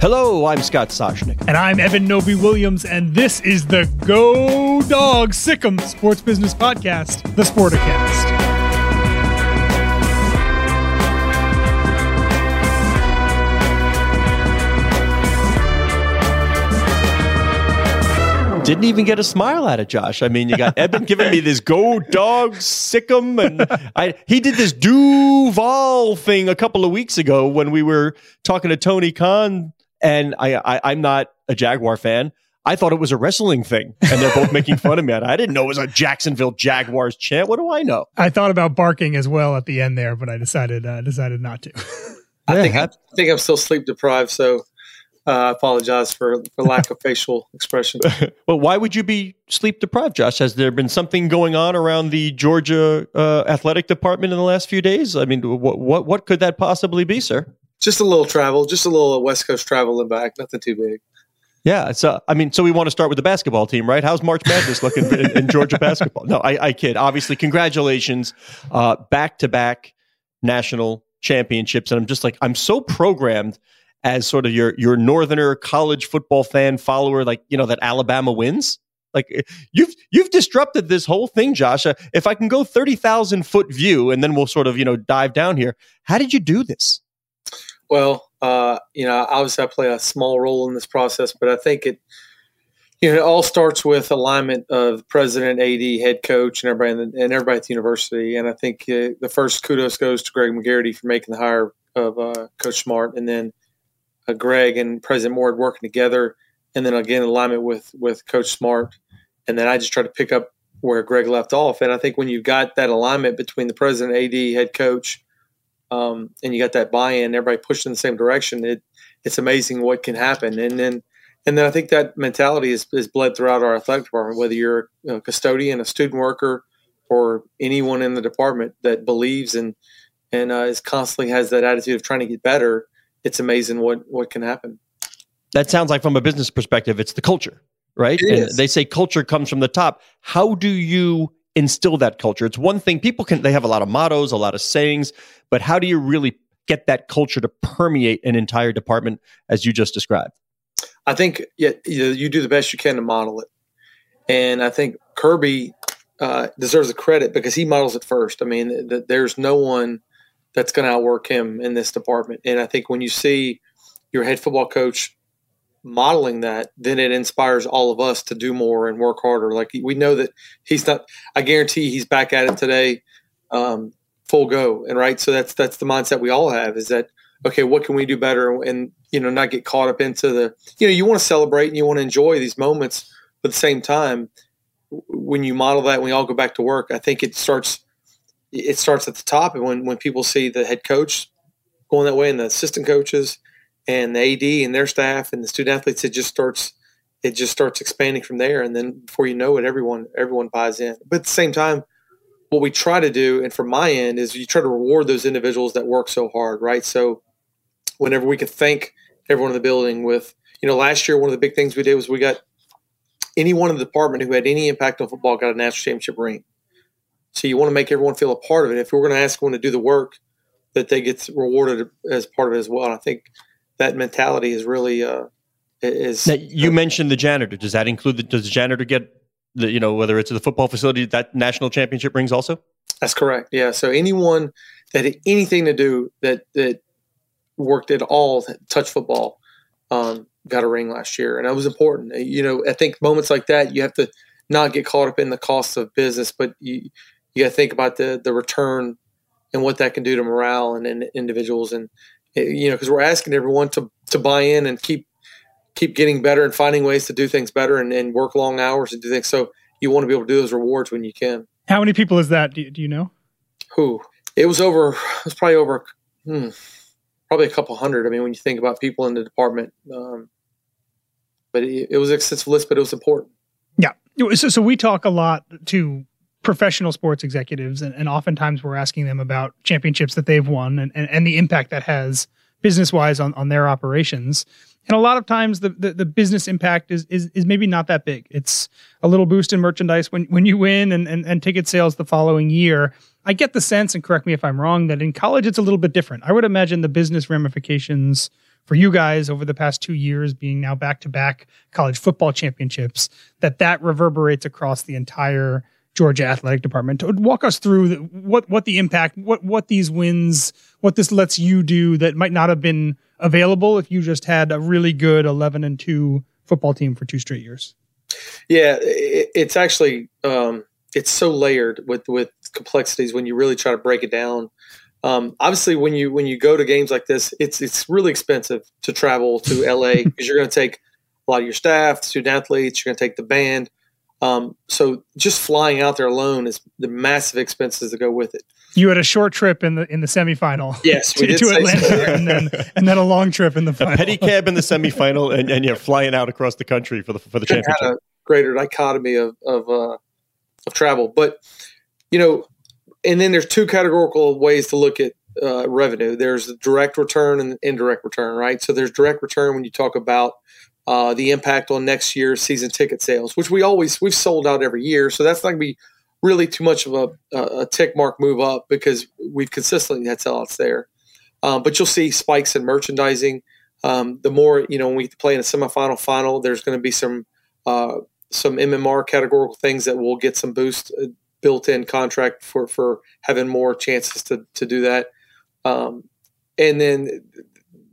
Hello, I'm Scott Soshnick. And I'm Eben Novy-Williams, and this is the Go Dog Sick'em Sports Business Podcast, the Sporticast. Didn't even get a smile out of Josh. I mean, you got Eben giving me this go dog sickum, and I he did this Duval thing a couple of weeks ago when we were talking to Tony Khan, and I, I I'm not a Jaguar fan. I thought it was a wrestling thing, and they're both making fun of me. I didn't know it was a Jacksonville Jaguars chant. What do I know? I thought about barking as well at the end there, but I decided uh, decided not to. I think I, I think I'm still sleep deprived, so uh, I apologize for for lack of facial expression. well, why would you be sleep deprived, Josh? Has there been something going on around the Georgia uh, athletic department in the last few days? I mean, what what what could that possibly be, sir? Just a little travel, just a little West Coast travel and back. Nothing too big. Yeah, so I mean, so we want to start with the basketball team, right? How's March Madness looking in, in, Georgia basketball? No, I, I kid. Obviously, congratulations, back to back national championships, and I'm just like I'm so programmed as sort of your your northerner college football fan follower, like you know that Alabama wins. Like you've you've disrupted this whole thing, Josh. Uh, if I can go thirty thousand foot view, and then we'll sort of you know dive down here. How did you do this? Well, uh, you know, obviously I play a small role in this process, but I think it you know, it all starts with alignment of president, AD, head coach, and everybody, the, and everybody at the university. And I think uh, the first kudos goes to Greg McGarity for making the hire of uh, Coach Smart, and then uh, Greg and President Moore working together, and then again alignment with with Coach Smart, and then I just try to pick up where Greg left off. And I think when you've got that alignment between the president, AD, head coach, um, and you got that buy-in, everybody pushed in the same direction. It it's amazing what can happen. And then and then I think that mentality is, is bled throughout our athletic department. Whether you're a custodian, a student worker, or anyone in the department that believes and and uh, is constantly has that attitude of trying to get better it's amazing what what can happen. That sounds like from a business perspective, it's the culture, right? It and is. they say culture comes from the top. How do you instill that culture? It's one thing people can they have a lot of mottos, a lot of sayings, but how do you really get that culture to permeate an entire department as you just described? I think yeah, you, do the best you can to model it, and I think Kirby uh, deserves the credit because he models it first. I mean, th- th- there's no one that's going to outwork him in this department. And I think when you see your head football coach modeling that, then it inspires all of us to do more and work harder. Like we know that he's not. I guarantee he's back at it today, um, full go. And right, so that's that's the mindset we all have. Is that okay? What can we do better? And you know, not get caught up into the. You know, you want to celebrate and you want to enjoy these moments, but at the same time, when you model that, when we all go back to work, I think it starts it starts at the top. And when, when people see the head coach going that way and the assistant coaches and the AD and their staff and the student athletes, it just starts it just starts expanding from there. And then before you know it, everyone everyone buys in. But at the same time, what we try to do, and from my end, is you try to reward those individuals that work so hard, right? So whenever we could thank everyone in the building with, you know, last year one of the big things we did was we got anyone in the department who had any impact on football got a national championship ring. So you want to make everyone feel a part of it. If we're going to ask someone to do the work, that they get rewarded as part of it as well. And I think that mentality is really uh, is. Now, you mentioned the janitor. Does that include the, does the janitor get the you know whether it's the football facility that national championship rings also? That's correct. Yeah. So anyone that had anything to do that that worked at all touch football um, got a ring last year, and that was important. You know, I think moments like that, you have to not get caught up in the cost of business, but you you got to think about the the return and what that can do to morale and, and individuals, and you know, because we're asking everyone to to buy in and keep keep getting better and finding ways to do things better and, and work long hours and do things. So you want to be able to do those rewards when you can. How many people is that? Do you, do you know? Who? It was over. It was probably over. Hmm, probably a couple hundred. I mean, when you think about people in the department, um, but it, it was an extensive list, but it was important. Yeah. So, so we talk a lot to professional sports executives, and, and oftentimes we're asking them about championships that they've won and, and, and the impact that has business wise on, on their operations. And a lot of times the, the, the, business impact is, is is maybe not that big. It's a little boost in merchandise when, when you win and, and, and ticket sales the following year. I get the sense, and correct me if I'm wrong, that in college it's a little bit different. I would imagine the business ramifications for you guys over the past two years being now back to back college football championships, that that reverberates across the entire Georgia athletic department. Walk us through the, what what the impact, what what these wins, what this lets you do that might not have been available if you just had a really good 11 and 2 football team for two straight years. Yeah, it, it's actually um, it's so layered with with complexities when you really try to break it down. Um, obviously, when you when you go to games like this, it's it's really expensive to travel to LA because you're going to take a lot of your staff, student athletes. You're going to take the band. Um, so just flying out there alone is the massive expenses that go with it. You had a short trip in the in the semifinal. Yes, to, to Atlanta, so. and then and then a long trip in the final. A pedicab in the semifinal, and, and you're flying out across the country for the for the championship. Had a greater dichotomy of of uh, of travel. But you know, and then there's two categorical ways to look at uh, revenue. There's the direct return and indirect return, right? So there's direct return when you talk about uh, the impact on next year's season ticket sales, which we always we've sold out every year. So that's not going to be really too much of a, a, tick mark move up because we've consistently had sellouts there. Um, but you'll see spikes in merchandising. Um, the more you know, when we play in a semifinal, final, there's going to be some uh, some MMR categorical things that will get some boost uh, built in contract for for having more chances to to do that. Um, and then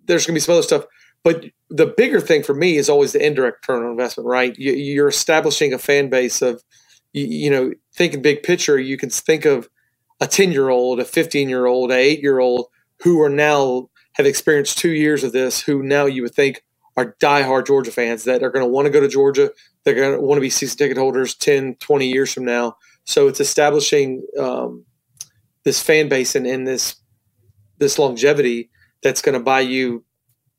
there's going to be some other stuff. But the bigger thing for me is always the indirect return on investment, right? You, you're establishing a fan base of, you, you know, thinking big picture. You can think of a 10 year old, a 15 year old, a eight year old who are now have experienced two years of this, who now you would think are diehard Georgia fans that are going to want to go to Georgia. They're going to want to be season ticket holders 10, 20 years from now. So it's establishing um, this fan base and, and this this longevity that's going to buy you,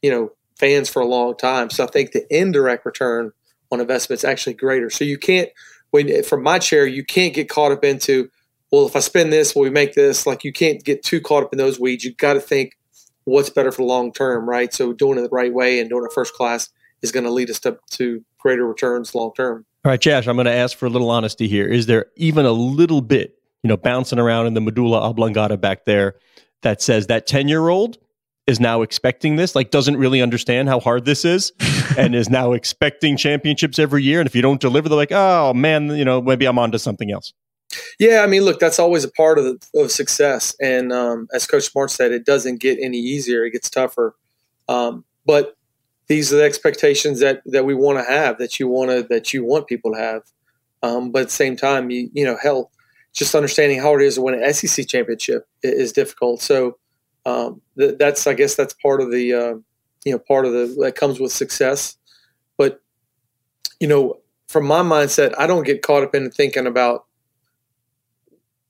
you know, fans for a long time. So I think the indirect return on investment is actually greater. So you can't, when from my chair, you can't get caught up into, well, if I spend this, will we make this? Like you can't get too caught up in those weeds. You got to think what's better for the long term, right? So doing it the right way and doing it first class is going to lead us to, to greater returns long term. All right, Josh, I'm going to ask for a little honesty here. Is there even a little bit, you know, bouncing around in the medulla oblongata back there that says that 10 year old is now expecting this, like doesn't really understand how hard this is, and is now expecting championships every year. And if you don't deliver, they're like, oh man, you know, maybe I'm on to something else. Yeah, I mean, look, that's always a part of the, of success. And um, as Coach Smart said, it doesn't get any easier; it gets tougher. Um, but these are the expectations that that we want to have, that you want to that you want people to have. Um, but at the same time, you you know, hell, just understanding how it is to win an SEC championship is difficult. So um, th- that's I guess that's part of the uh, you know part of the that comes with success. But you know, from my mindset, I don't get caught up in thinking about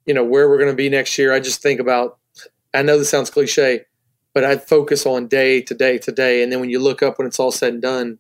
you know where we're going to be next year. I just think about. I know this sounds cliche, but I focus on day to day to day, and then when you look up when it's all said and done,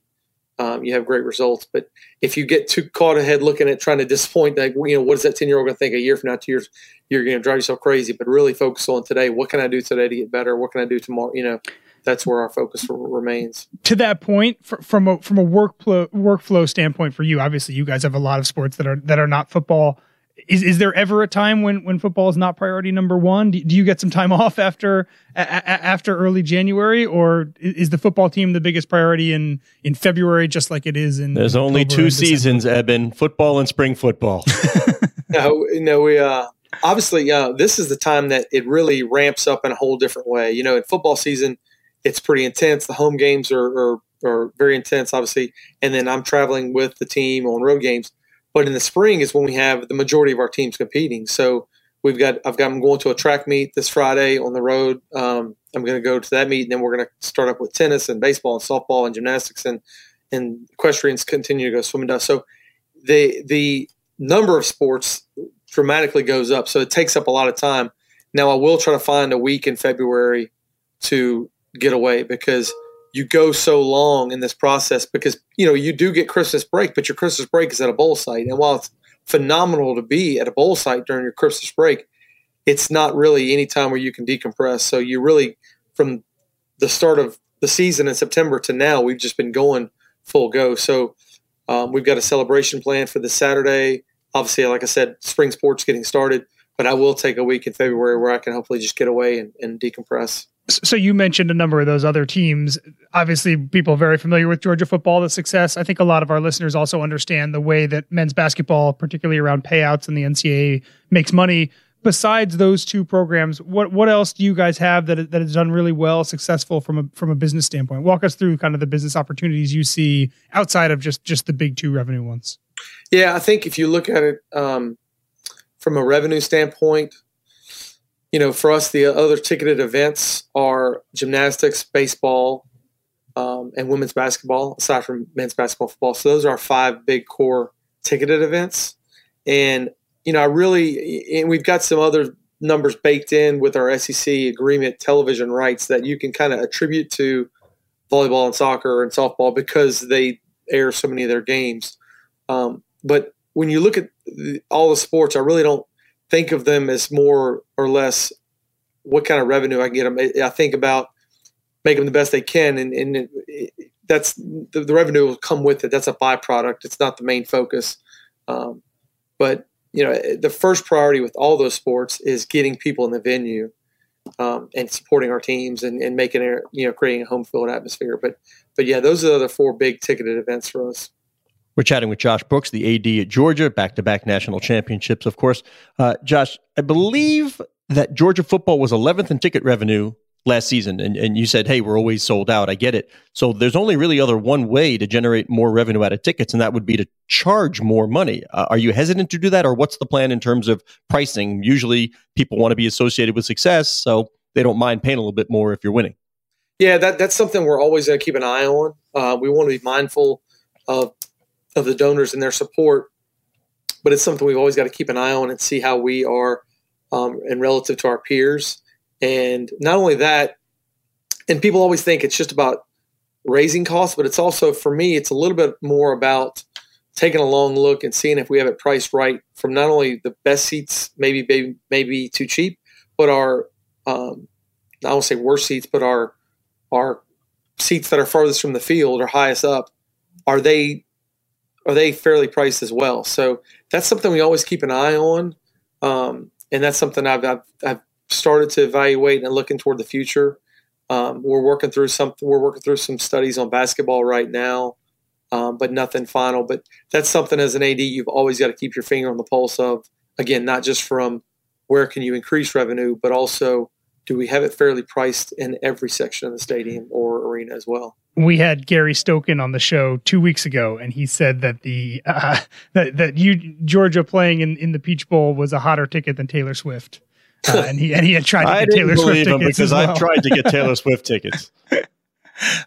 um, you have great results. But if you get too caught ahead looking at trying to disappoint, like you know, what is that ten year old going to think a year from now, two years? You're going to drive yourself crazy. But really focus on today. What can I do today to get better? What can I do tomorrow? You know, that's where our focus remains. To that point, from a from a workflow workflow standpoint for you, obviously you guys have a lot of sports that are that are not football is is there ever a time when when football is not priority number one? Do, do you get some time off after a, a, after early January, or is the football team the biggest priority in in February, just like it is in? There's in only two seasons, Eben: football and spring football. no, no, we uh, obviously uh, this is the time that it really ramps up in a whole different way. You know, in football season, it's pretty intense. The home games are, are are very intense, obviously. And then I'm traveling with the team on road games. But in the spring is when we have the majority of our teams competing. So we've got I've got I'm going to a track meet this Friday on the road. Um, I'm going to go to that meet, and then we're going to start up with tennis and baseball and softball and gymnastics and and equestrians continue to go swimming down. So the the number of sports dramatically goes up. So it takes up a lot of time. Now I will try to find a week in February to get away because you go so long in this process because you know you do get Christmas break, but your Christmas break is at a bowl site, and while it's phenomenal to be at a bowl site during your Christmas break, it's not really any time where you can decompress. So you really, from the start of the season in September to now, we've just been going full go. So um, we've got a celebration plan for this Saturday. Obviously, like I said, spring sports getting started, but I will take a week in February where I can hopefully just get away and, and decompress. So you mentioned a number of those other teams. Obviously, people very familiar with Georgia football, the success. I think a lot of our listeners also understand the way that men's basketball, particularly around payouts and the NCAA, makes money. Besides those two programs, what what else do you guys have that that has done really well, successful from a from a business standpoint? Walk us through kind of the business opportunities you see outside of just just the big two revenue ones. Yeah, I think if you look at it um, from a revenue standpoint, you know, for us, the other ticketed events are gymnastics, baseball, um, and women's basketball, aside from men's basketball, football. So those are our five big core ticketed events. And, you know, I really, and we've got some other numbers baked in with our SEC agreement television rights that you can kind of attribute to volleyball and soccer and softball because they air so many of their games. Um, but when you look at the, all the sports, I really don't think of them as more or less what kind of revenue I get them. I think about make them the best they can, and, and it, it, that's the, the, revenue will come with it. That's a byproduct. It's not the main focus. Um, but you know, the first priority with all those sports is getting people in the venue um, and supporting our teams and, and making it, you know, creating a home field atmosphere. But but yeah, those are the four big ticketed events for us. We're chatting with Josh Brooks, the AD at Georgia, back to back national championships, of course. Uh, Josh, I believe that Georgia football was 11th in ticket revenue last season. And, and you said, hey, we're always sold out. I get it. So there's only really other one way to generate more revenue out of tickets, and that would be to charge more money. Uh, are you hesitant to do that, or what's the plan in terms of pricing? Usually people want to be associated with success, so they don't mind paying a little bit more if you're winning. Yeah, that, that's something we're always going to keep an eye on. Uh, we want to be mindful of of the donors and their support. But it's something we've always got to keep an eye on and see how we are um, and relative to our peers. And not only that, and people always think it's just about raising costs, but it's also for me, it's a little bit more about taking a long look and seeing if we have it priced right from not only the best seats, maybe maybe, maybe too cheap, but our um, I won't say worst seats, but our our seats that are farthest from the field or highest up, are they are they fairly priced as well? So that's something we always keep an eye on, um, and that's something I've, I've, I've started to evaluate and looking toward the future. Um, we're working through some We're working through some studies on basketball right now, um, but nothing final. But that's something as an AD you've always got to keep your finger on the pulse of. Again, not just from where can you increase revenue, but also do we have it fairly priced in every section of the stadium or arena as well? we had Gary Stokan on the show two weeks ago, and he said that the uh, that that you Georgia playing in, in the Peach Bowl was a hotter ticket than Taylor Swift, uh, and he and he had tried to get Taylor Swift tickets because well. I've tried to get Taylor Swift tickets.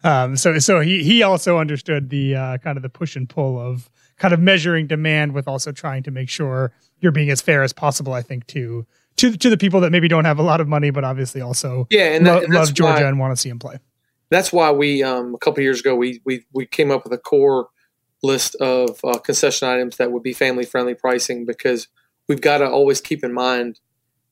um, so so he he also understood the uh, kind of the push and pull of kind of measuring demand with also trying to make sure you're being as fair as possible. I think to to to the people that maybe don't have a lot of money, but obviously also yeah, and, that, lo- and love Georgia why, and want to see him play that's why we um, a couple years ago we, we we came up with a core list of uh, concession items that would be family friendly pricing because we've got to always keep in mind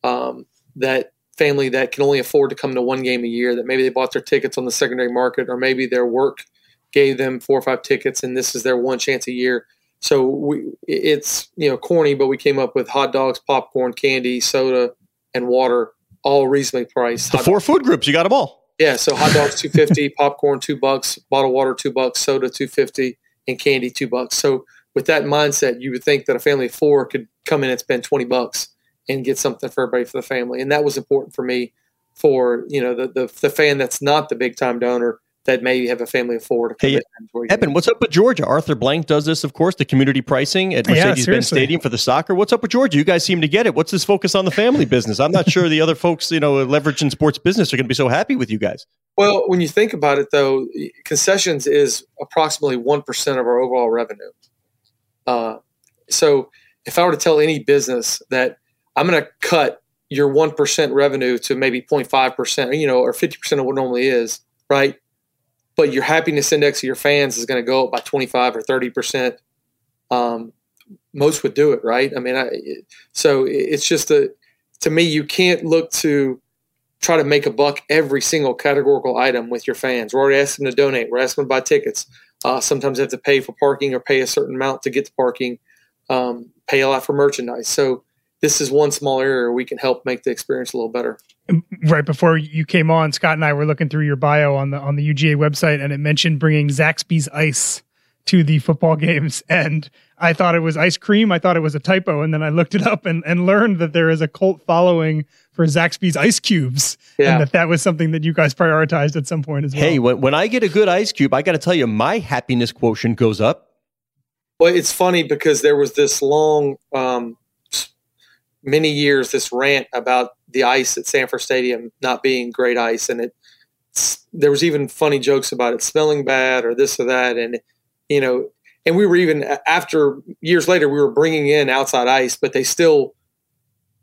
um, that family that can only afford to come to one game a year that maybe they bought their tickets on the secondary market or maybe their work gave them four or five tickets and this is their one chance a year. So we it's you know corny but we came up with hot dogs popcorn candy soda and water all reasonably priced. The four food groups you got them all yeah, so hot dogs two fifty, popcorn two bucks, bottled water two bucks, soda two fifty, and candy two bucks. So with that mindset, you would think that a family of four could come in and spend twenty bucks and get something for everybody for the family, and that was important for me for you know the the, the fan that's not the big time donor that maybe have a family of four. To hey, Eben, what's up with Georgia? Arthur Blank does this, of course, the community pricing at Mercedes-Benz Stadium for the soccer. What's up with Georgia? You guys seem to get it. What's this focus on the family business? I'm not sure the other folks, you know, leveraging sports business are going to be so happy with you guys. Well, when you think about it, though, concessions is approximately one percent of our overall revenue. Uh, so, if I were to tell any business that I'm going to cut your one percent revenue to maybe 0.5 percent, you know, or 50 percent of what normally is, right? But your happiness index of your fans is going to go up by 25 or 30 percent. Um, most would do it right? I mean I, so it's just a to me you can't look to try to make a buck every single categorical item with your fans. We're already asking them to donate. We're asking them to buy tickets. Uh, sometimes they have to pay for parking or pay a certain amount to get to parking um, pay a lot for merchandise. So this is one small area we can help make the experience a little better. Right before you came on, Scott and I were looking through your bio on the on the UGA website, and it mentioned bringing Zaxby's ice to the football games, and I thought it was ice cream. I thought it was a typo, and then I looked it up and, and learned that there is a cult following for Zaxby's ice cubes, yeah. and that that was something that you guys prioritized at some point as well. Hey, when, when I get a good ice cube, I got to tell you, my happiness quotient goes up. Well, it's funny because there was this long um, many years this rant about the ice at Sanford Stadium not being great ice, and it there was even funny jokes about it smelling bad or this or that, and you know, and we were even after years later we were bringing in outside ice, but they still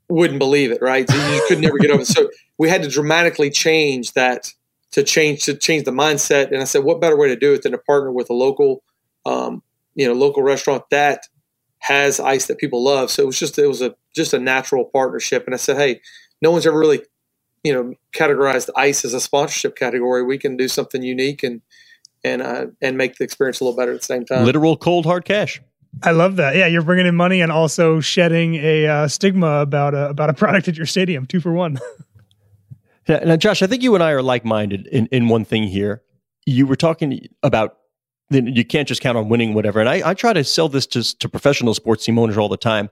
wouldn't believe it, right? So you could never get over. It. So we had to dramatically change that to change to change the mindset. And I said, what better way to do it than to partner with a local, um, you know, local restaurant that has ice that people love. So it was just it was a just a natural partnership. And I said, hey, no one's ever really, you know, categorized ice as a sponsorship category. We can do something unique and and uh, and make the experience a little better at the same time. Literal cold hard cash. I love that. Yeah, you're bringing in money and also shedding a uh, stigma about a about a product at your stadium. Two for one. yeah, now Josh, I think you and I are like minded in in one thing here. You were talking about you can't just count on winning whatever. And I, I try to sell this to, to professional sports team owners all the time.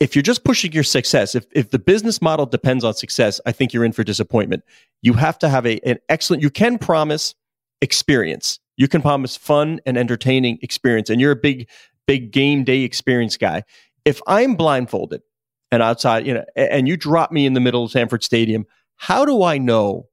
If you're just pushing your success, if, if the business model depends on success, I think you're in for disappointment. You have to have a, an excellent, you can promise experience. You can promise fun and entertaining experience. And you're a big, big game day experience guy. If I'm blindfolded and outside, you know, and you drop me in the middle of Sanford Stadium, how do I know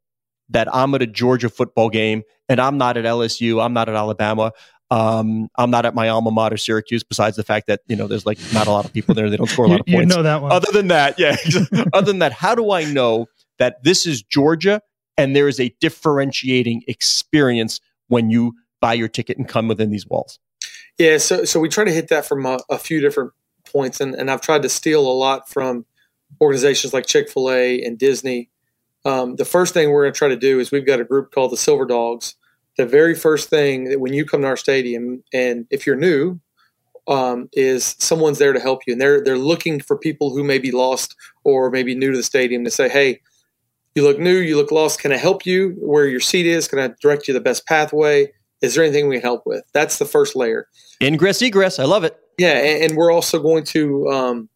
that I'm at a Georgia football game and I'm not at LSU, I'm not at Alabama, um, I'm not at my alma mater, Syracuse. Besides the fact that you know there's like not a lot of people there, they don't score a lot of points. You know that one. Other than that, yeah. other than that, how do I know that this is Georgia and there is a differentiating experience when you buy your ticket and come within these walls? Yeah, so so we try to hit that from a, a few different points, and, and I've tried to steal a lot from organizations like Chick Fil A and Disney um, the first thing we're going to try to do is we've got a group called the Silver Dogs. The very first thing that when you come to our stadium, and if you're new, um, is someone's there to help you, and they're they're looking for people who may be lost or maybe new to the stadium to say, "Hey, you look new, you look lost. Can I help you where your seat is? Can I direct you the best pathway? Is there anything we can help with?" That's the first layer. Ingress, egress. I love it. Yeah, and, and we're also going to, um,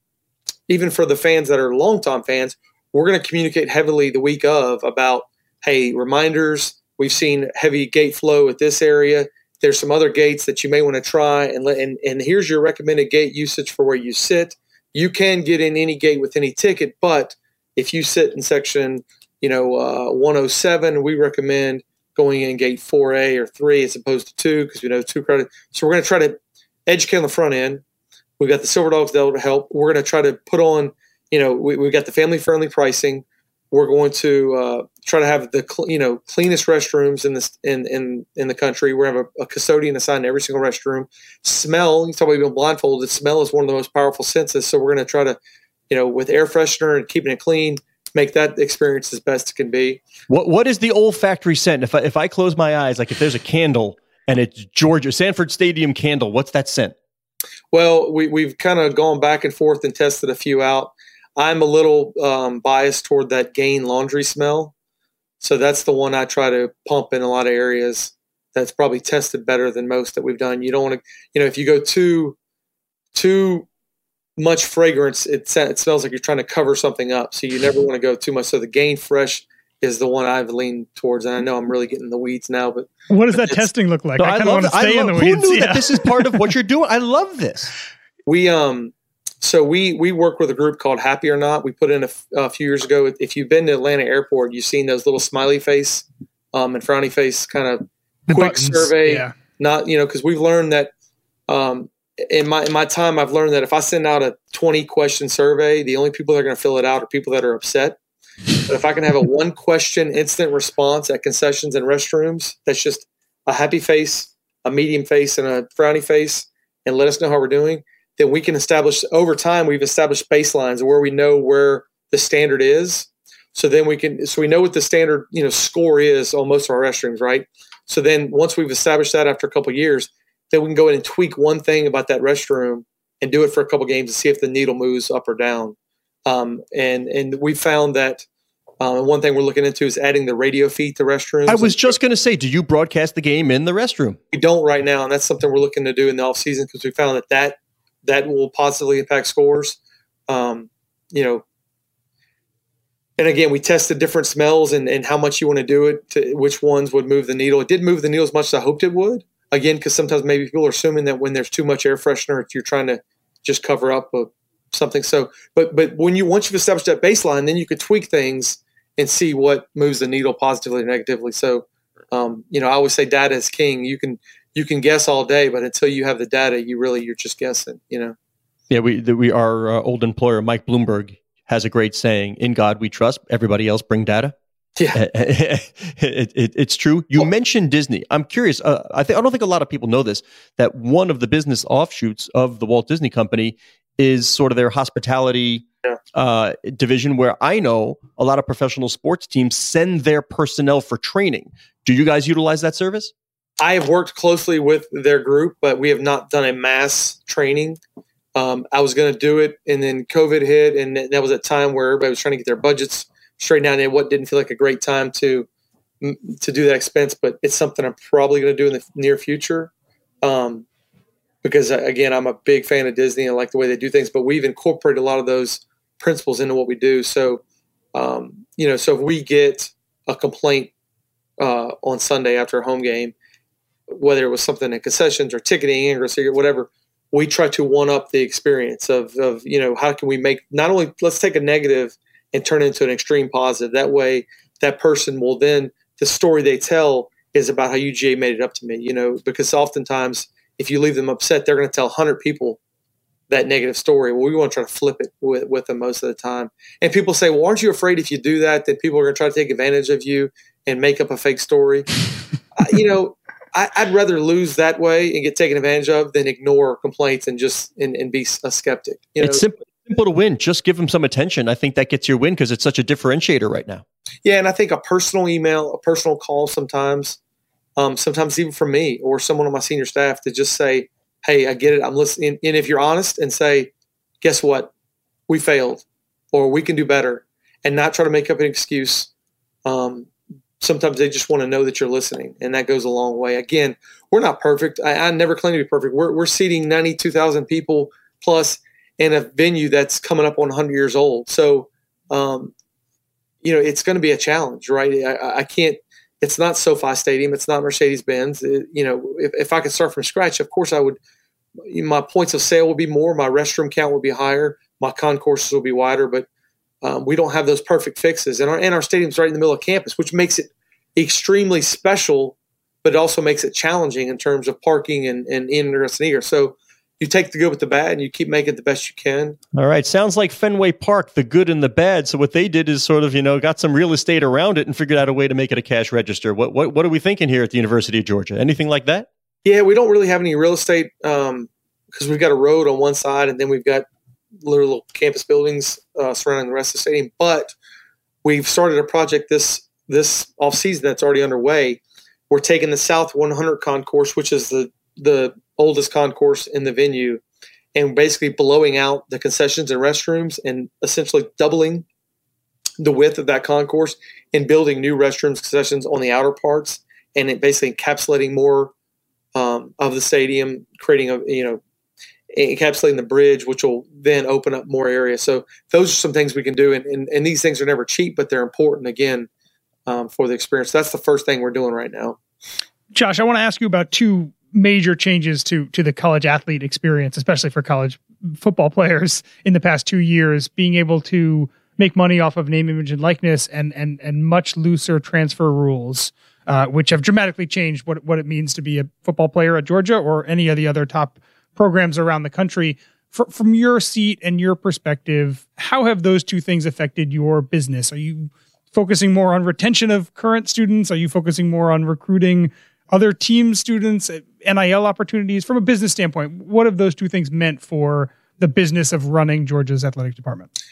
even for the fans that are long time fans, we're going to communicate heavily the week of about, hey, reminders. We've seen heavy gate flow at this area. There's some other gates that you may want to try, and let, and and here's your recommended gate usage for where you sit. You can get in any gate with any ticket, but if you sit in section, you know, uh, 107, we recommend going in gate 4A or 3 as opposed to 2 because we know 2 credit. So we're going to try to educate on the front end. We've got the Silver Dogs that'll help. We're going to try to put on you know, we, have got the family friendly pricing. We're going to uh, try to have the cl- you know cleanest restrooms in this in in in the country. We have a, a custodian assigned to every single restroom. Smell, you talk about being blindfolded. Smell is one of the most powerful senses. So we're going to try to, you know, with air freshener and keeping it clean, make that experience as best it can be. What what is the olfactory scent? If I, if I close my eyes, like if there's a candle and it's Georgia Sanford Stadium candle, what's that scent? Well, we we've kind of gone back and forth and tested a few out. I'm a little um, biased toward that Gain laundry smell. So that's the one I try to pump in a lot of areas. That's probably tested better than most that we've done. You don't want to, you know, if you go too too much fragrance, it, it smells like you're trying to cover something up. So you never want to go too much. So the Gain Fresh is the one I've leaned towards. And I know I'm really getting the weeds now, but what does that testing look like? No, I I kind of want to it. I stay in love- the Who weeds. knew yeah. that this is part of what you're doing? I love this. we um so we we work with a group called Happy or Not. We put in a, f- a few years ago. If you've been to Atlanta Airport, you've seen those little smiley face um, and frowny face kind of The quick buttons, survey. Yeah. Not you know because we've learned that um, in my in my time I've learned that if I send out a 20 question survey, the only people that are going to fill it out are people that are upset. But if I can have a one question instant response at concessions and restrooms, that's just a happy face, a medium face, and a frowny face, and let us know how we're doing, then we can establish over time. We've established baselines where we know where the standard is. So then we can, so we know what the standard, you know, score is on most of our restrooms, right? So then once we've established that after a couple of years, then we can go in and tweak one thing about that restroom and do it for a couple of games to see if the needle moves up or down. Um, and and we found that um, one thing we're looking into is adding the radio feed to restrooms. I was just going to say, do you broadcast the game in the restroom? we don't right now, and that's something we're looking to do in the off season because we found that that that will positively impact scores. Um, you know, and again, we tested different smells and, and how much you want to do it, to which ones would move the needle. It did move the needle as much as I hoped it would. Again, because sometimes maybe people are assuming that when there's too much air freshener, you're trying to just cover up a, something. So, but but when you once you've established that baseline, then you could tweak things and see what moves the needle positively or negatively. So, um, you know, I always say data is king. You can you can guess all day, but until you have the data, you really you're just guessing. You know. Yeah, we the, we our uh, old employer Mike Bloomberg has a great saying: "In God we trust. Everybody else bring data." Yeah. it, it, it's true. You mentioned Disney. I'm curious. Uh, I think I don't think a lot of people know this. That one of the business offshoots of the Walt Disney Company is sort of their hospitality Yeah. uh, division, where I know a lot of professional sports teams send their personnel for training. Do you guys utilize that service? I have worked closely with their group, but we have not done a mass training. Um, I was going to do it, and then COVID hit, and that was a time where everybody was trying to get their budgets straightened out. And what didn't feel like a great time to to do that expense, but it's something I'm probably going to do in the near future. Um, because uh, again, I'm a big fan of Disney and like the way they do things. But we've incorporated a lot of those principles into what we do. So, um, you know, so if we get a complaint uh, on Sunday after a home game, whether it was something in concessions or ticketing or whatever, we try to one up the experience of, of, you know, how can we make not only let's take a negative and turn it into an extreme positive. That way, that person will then the story they tell is about how UGA made it up to me. You know, because oftentimes if you leave them upset, they're going to tell 100 people that negative story. Well, we want to try to flip it with, with them most of the time. And people say, well, aren't you afraid if you do that, that people are going to try to take advantage of you and make up a fake story? I, you know, I, I'd rather lose that way and get taken advantage of than ignore complaints and just and, and be a skeptic. You know, it's simple, simple to win. Just give them some attention. I think that gets your win because it's such a differentiator right now. Yeah, and I think a personal email, a personal call sometimes, um, sometimes even from me or someone on my senior staff to just say, "Hey, I get it. I'm listening." And if you're honest and say, "Guess what? We failed, or we can do better," and not try to make up an excuse. Um, sometimes they just want to know that you're listening, and that goes a long way. Again, we're not perfect. I, I never claim to be perfect. We're we're seating ninety two thousand people plus in a venue that's coming up on 100 years old. So, um, you know, it's going to be a challenge, right? I, I can't. It's not SoFi Stadium. It's not Mercedes Benz. You know, if, if I could start from scratch, of course I would. My points of sale would be more. My restroom count would be higher. My concourses will be wider. But um, we don't have those perfect fixes, and our and our stadium's right in the middle of campus, which makes it extremely special, but it also makes it challenging in terms of parking and and ingress and egress. So you take the good with the bad and you keep making it the best you can. All right. Sounds like Fenway Park, the good and the bad. So what they did is sort of, you know, got some real estate around it and figured out a way to make it a cash register. What what what are we thinking here at the University of Georgia? Anything like that? Yeah, we don't really have any real estate because um, we've got a road on one side and then we've got little campus buildings uh, surrounding the rest of the stadium. But we've started a project this this off season that's already underway. We're taking the South 100 concourse, which is the the oldest concourse in the venue, and basically blowing out the concessions and restrooms and essentially doubling the width of that concourse and building new restrooms concessions on the outer parts and it basically encapsulating more um, of the stadium, creating a you know encapsulating the bridge, which will then open up more area. So those are some things we can do, and, and, and these things are never cheap, but they're important. Again, um, for the experience. That's the first thing we're doing right now. Josh, I want to ask you about two major changes to to the college athlete experience, especially for college football players in the past two years, being able to make money off of name, image, and likeness, and and and much looser transfer rules, uh, which have dramatically changed what what it means to be a football player at Georgia or any of the other top programs around the country. For, from your seat and your perspective, how have those two things affected your business? Are you focusing more on retention of current students? Are you focusing more on recruiting other team students, eh, NIL opportunities from a business standpoint? What have those two things meant for the business of running Georgia's athletic department?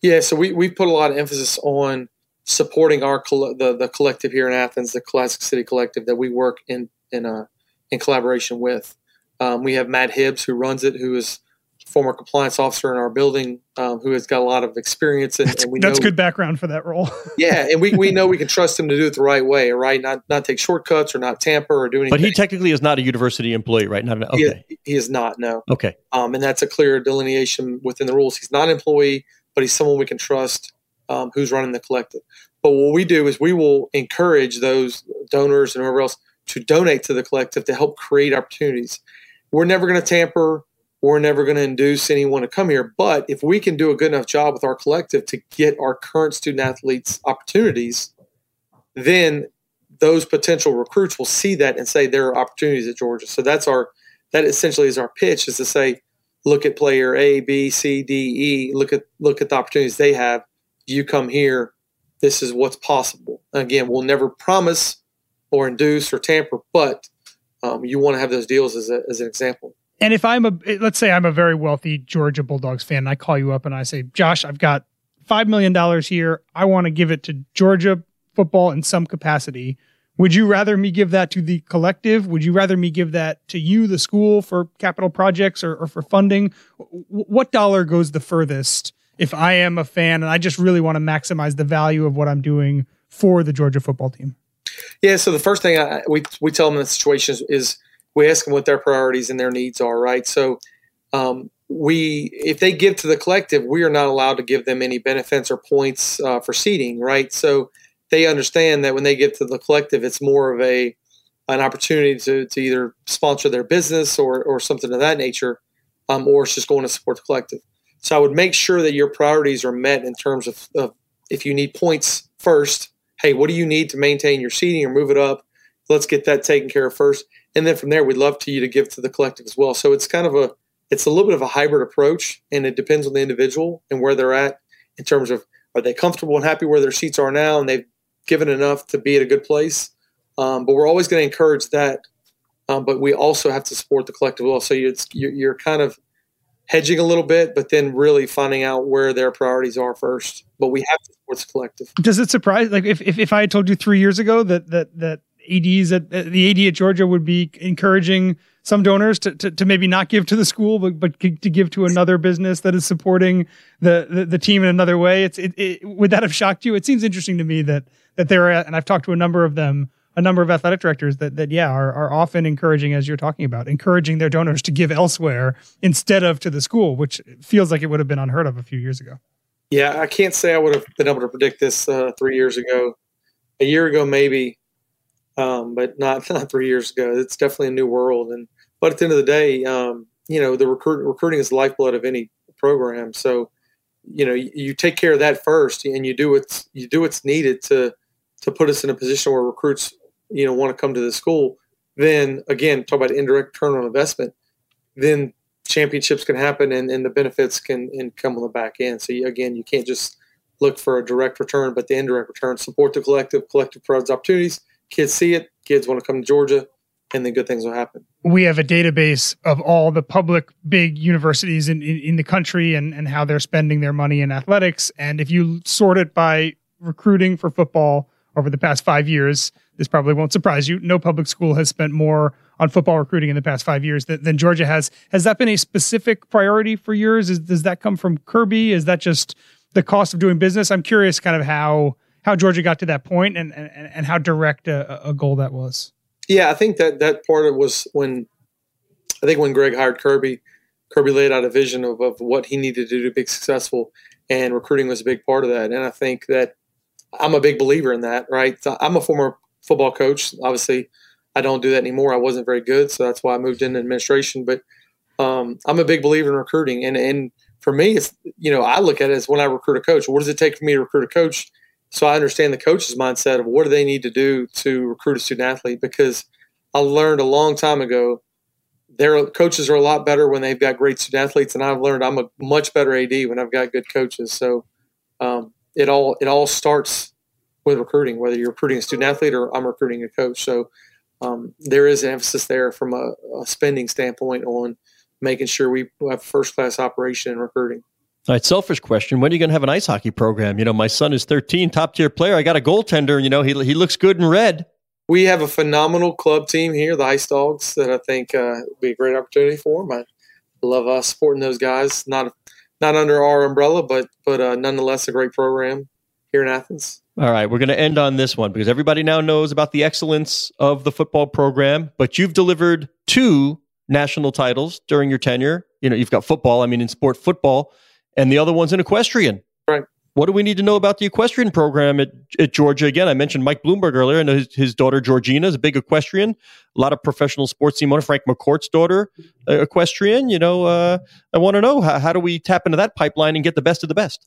Yeah, so we we put a lot of emphasis on supporting our the the collective here in Athens, the Classic City Collective that we work in in a in collaboration with. Um, we have Matt Hibbs who runs it, who is former compliance officer in our building um, who has got a lot of experience and, that's, and we that's know, good background for that role. Yeah and we, we know we can trust him to do it the right way right? Not not take shortcuts or not tamper or do anything but he technically is not a university employee right? Not okay he, he is not no. Okay. Um, and that's a clear delineation within the rules. He's not an employee but he's someone we can trust um, who's running the collective. But what we do is we will encourage those donors and whoever else to donate to the collective to help create opportunities we're never going to tamper we're never going to induce anyone to come here. But if we can do a good enough job with our collective to get our current student athletes opportunities, then those potential recruits will see that and say there are opportunities at Georgia. So that's our that essentially is our pitch is to say, look at player A, B, C, D, E. Look at look at the opportunities they have. You come here. This is what's possible. Again, we'll never promise or induce or tamper, but um, you want to have those deals as, a, as an example. And if I'm a, let's say I'm a very wealthy Georgia Bulldogs fan, and I call you up and I say, Josh, I've got $5 million here. I want to give it to Georgia football in some capacity. Would you rather me give that to the collective? Would you rather me give that to you, the school, for capital projects or, or for funding? what dollar goes the furthest if I am a fan and I just really want to maximize the value of what I'm doing for the Georgia football team? Yeah. So the first thing I, we we tell them in the situation is, is we ask them what their priorities and their needs are, right? So um, we, if they give to the collective, we are not allowed to give them any benefits or points uh, for seating, right? So they understand that when they give to the collective, it's more of a an opportunity to, to either sponsor their business or, or something of that nature, um, or it's just going to support the collective. So I would make sure that your priorities are met in terms of, of if you need points first, hey, what do you need to maintain your seating or move it up? Let's get that taken care of first. And then from there we'd love to you to give to the collective as well. So it's kind of a it's a little bit of a hybrid approach and it depends on the individual and where they're at in terms of are they comfortable and happy where their seats are now and they've given enough to be at a good place. Um, but we're always going to encourage that um, but we also have to support the collective well. So you're, you're kind of hedging a little bit but then really finding out where their priorities are first but we have to sports collective does it surprise like if, if, if i had told you three years ago that that that ads at the ad at Georgia would be encouraging some donors to, to, to, maybe not give to the school, but, but to give to another business that is supporting the, the, the team in another way. It's, it, it, would that have shocked you? It seems interesting to me that, that there are, and I've talked to a number of them, a number of athletic directors that, that yeah, are, are often encouraging, as you're talking about, encouraging their donors to give elsewhere instead of to the school, which feels like it would have been unheard of a few years ago. Yeah, I can't say I would have been able to predict this uh, three years ago. A year ago, maybe um, but not not three years ago. It's definitely a new world. And but at the end of the day, um, you know, the recruit, recruiting is the lifeblood of any program. So you know, you, you, take care of that first, and you do what's you do what's needed to to put us in a position where recruits you know want to come to the school. Then again, talk about indirect return on investment. Then championships can happen, and, and the benefits can and come on the back end. So you, again, you can't just look for a direct return, but the indirect return. Support the collective. Collective provides opportunities kids see it, kids want to come to Georgia, and then good things will happen. We have a database of all the public big universities in, in, in, the country and, and how they're spending their money in athletics. And if you sort it by recruiting for football over the past five years, this probably won't surprise you. No public school has spent more on football recruiting in the past five years than, than Georgia has. Has that been a specific priority for yours? Is, does that come from Kirby? Is that just the cost of doing business? I'm curious kind of how how Georgia got to that point and and, and how direct a, a goal that was. Yeah, I think that that part of was when I think when Greg hired Kirby, Kirby laid out a vision of, of what he needed to do to be successful, and recruiting was a big part of that. And I think that I'm a big believer in that. Right? I'm a former football coach. Obviously, I don't do that anymore. I wasn't very good, so that's why I moved into administration. But um, I'm a big believer in recruiting, and and for me, it's you know I look at it as when I recruit a coach. What does it take for me to recruit a coach? So I understand the coach's mindset of what do they need to do to recruit a student athlete because I learned a long time ago their coaches are a lot better when they've got great student athletes, and I've learned I'm a much better AD when I've got good coaches. So um, it all it all starts with recruiting, whether you're recruiting a student athlete or I'm recruiting a coach. So um, there is an emphasis there from a, a, spending standpoint on making sure we have first class operation in recruiting. All right, selfish question. When are you going to have an ice hockey program? You know, my son is 13, top tier player. I got a goaltender. You know, he, he looks good in red. We have a phenomenal club team here, the Ice Dogs, that I think uh, will be a great opportunity for them. I love uh, supporting those guys. Not not under our umbrella, but but uh, nonetheless a great program here in Athens. All right, we're going to end on this one because everybody now knows about the excellence of the football program, but you've delivered two national titles during your tenure. You know, you've got football, I mean, in sport football, and the other one's in equestrian. Right. What do we need to know about the equestrian program at, at Georgia? Again, I mentioned Mike Bloomberg earlier, and his, his daughter Georgina is a big equestrian. A lot of professional sports team owner, Frank McCourt's daughter, uh, equestrian. You know, uh, I want to know how, how do we tap into that pipeline and get the best of the best?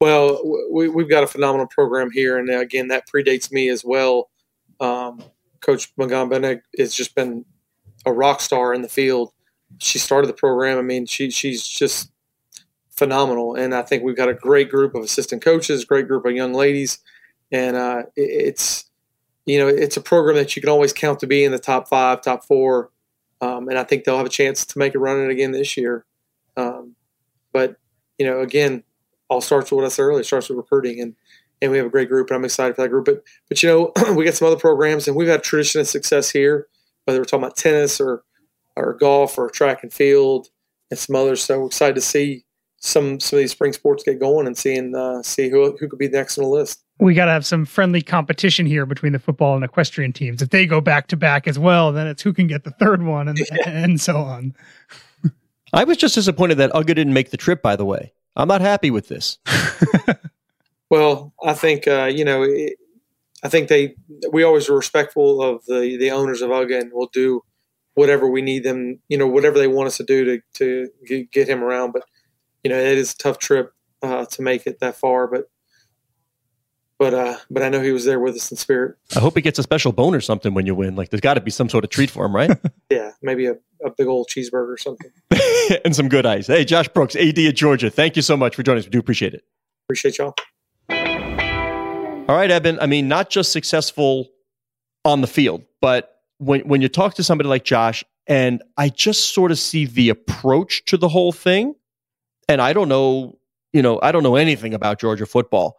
Well, we, we've got a phenomenal program here, and again, that predates me as well. Um, Coach Magamba has just been a rock star in the field. She started the program. I mean, she she's just phenomenal, and I think we've got a great group of assistant coaches, great group of young ladies, and uh, it's you know it's a program that you can always count to be in the top five, top four, um, and I think they'll have a chance to make it running again this year. Um, but you know, again, all starts with what I said earlier. Starts with recruiting, and and we have a great group, and I'm excited for that group. But but you know, we got some other programs, and we've had tradition of success here, whether we're talking about tennis or or golf or track and field and some others. So we're excited to see some some of these spring sports get going and seeing uh, see who who could be next on the list. We got to have some friendly competition here between the football and equestrian teams. If they go back to back as well, then it's who can get the third one and yeah. and so on. I was just disappointed that Uga didn't make the trip. By the way, I'm not happy with this. well, I think uh, you know, it, I think they we always are respectful of the the owners of Uga and we'll do whatever we need them, you know, whatever they want us to do to to get him around. But you know, it is a tough trip uh, to make it that far, but but uh, but I know he was there with us in spirit. I hope he gets a special bone or something when you win. Like, there's got to be some sort of treat for him, right? yeah, maybe a, a big old cheeseburger or something, and some good ice. Hey, Josh Brooks, AD at Georgia. Thank you so much for joining us. We do appreciate it. Appreciate y'all. All right, Eben. I mean, not just successful on the field, but when when you talk to somebody like Josh, and I just sort of see the approach to the whole thing, and I don't know, you know, I don't know anything about Georgia football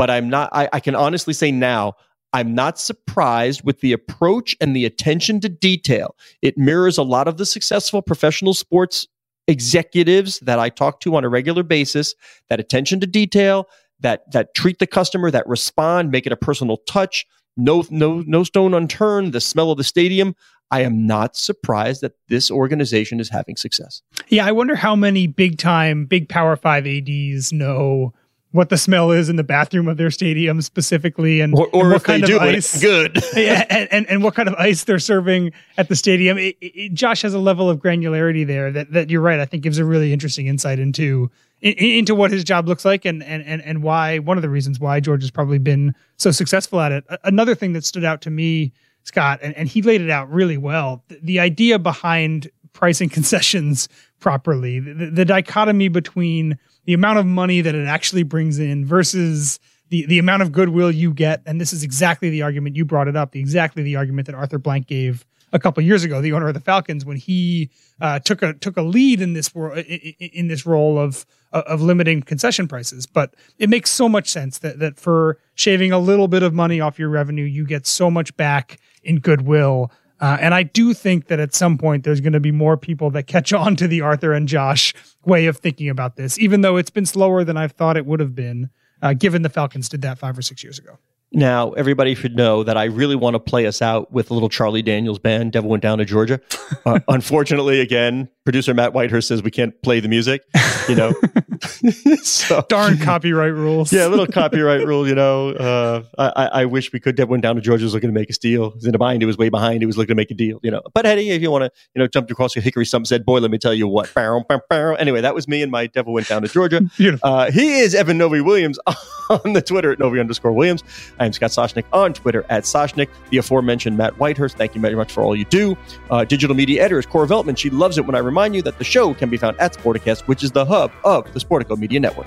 but I'm not, I, I can honestly say now, I'm not surprised with the approach and the attention to detail. It mirrors a lot of the successful professional sports executives that I talk to on a regular basis, that attention to detail, that that treat the customer, that respond, make it a personal touch, no no no stone unturned, the smell of the stadium. I am not surprised that this organization is having success. Yeah, I wonder how many big time, big power 5 ADs know what the smell is in the bathroom of their stadium specifically, and or, or and what kind of ice, good, yeah, and, and, and what kind of ice they're serving at the stadium. It, it, Josh has a level of granularity there that that you're right. I think gives a really interesting insight into into what his job looks like and and and and why one of the reasons why George has probably been so successful at it. Another thing that stood out to me, Scott, and, and he laid it out really well. The, the idea behind pricing concessions properly, the, the dichotomy between the amount of money that it actually brings in versus the, the amount of goodwill you get. And this is exactly the argument you brought it up, the, exactly the argument that Arthur Blank gave a couple years ago, the owner of the Falcons, when he uh, took a took a lead in this in, in this role of of limiting concession prices. But it makes so much sense that that for shaving a little bit of money off your revenue, you get so much back in goodwill uh, and I do think that at some point there's going to be more people that catch on to the Arthur and Josh way of thinking about this, even though it's been slower than I've thought it would have been, uh, given the Falcons did that five or six years ago. Now, everybody should know that I really want to play us out with a little Charlie Daniels band, Devil Went Down to Georgia. Uh, unfortunately, again, producer Matt Whitehurst says we can't play the music. You know, so darn copyright rules. yeah, a little copyright rule. You know, uh, I, I wish we could. Deb went down to Georgia, was looking to make a steal. In a bind. He was way behind. He was looking to make a deal. You know, but Eddie, if you want to, you know, jump across your hickory stump, said, "Boy, let me tell you what." Anyway, that was me and my devil went down to Georgia. Beautiful. Uh, he is Eben Novy-Williams on the Twitter at Novi underscore Williams. I am Scott Soshnick on Twitter at Soshnick. The aforementioned Matt Whitehurst. Thank you very much for all you do. Uh, digital media editor is Cora Veltman. She loves it when I remind you that the show can be found at Sporticast, which is the hub of the Sportico Media Network.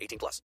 18 plus.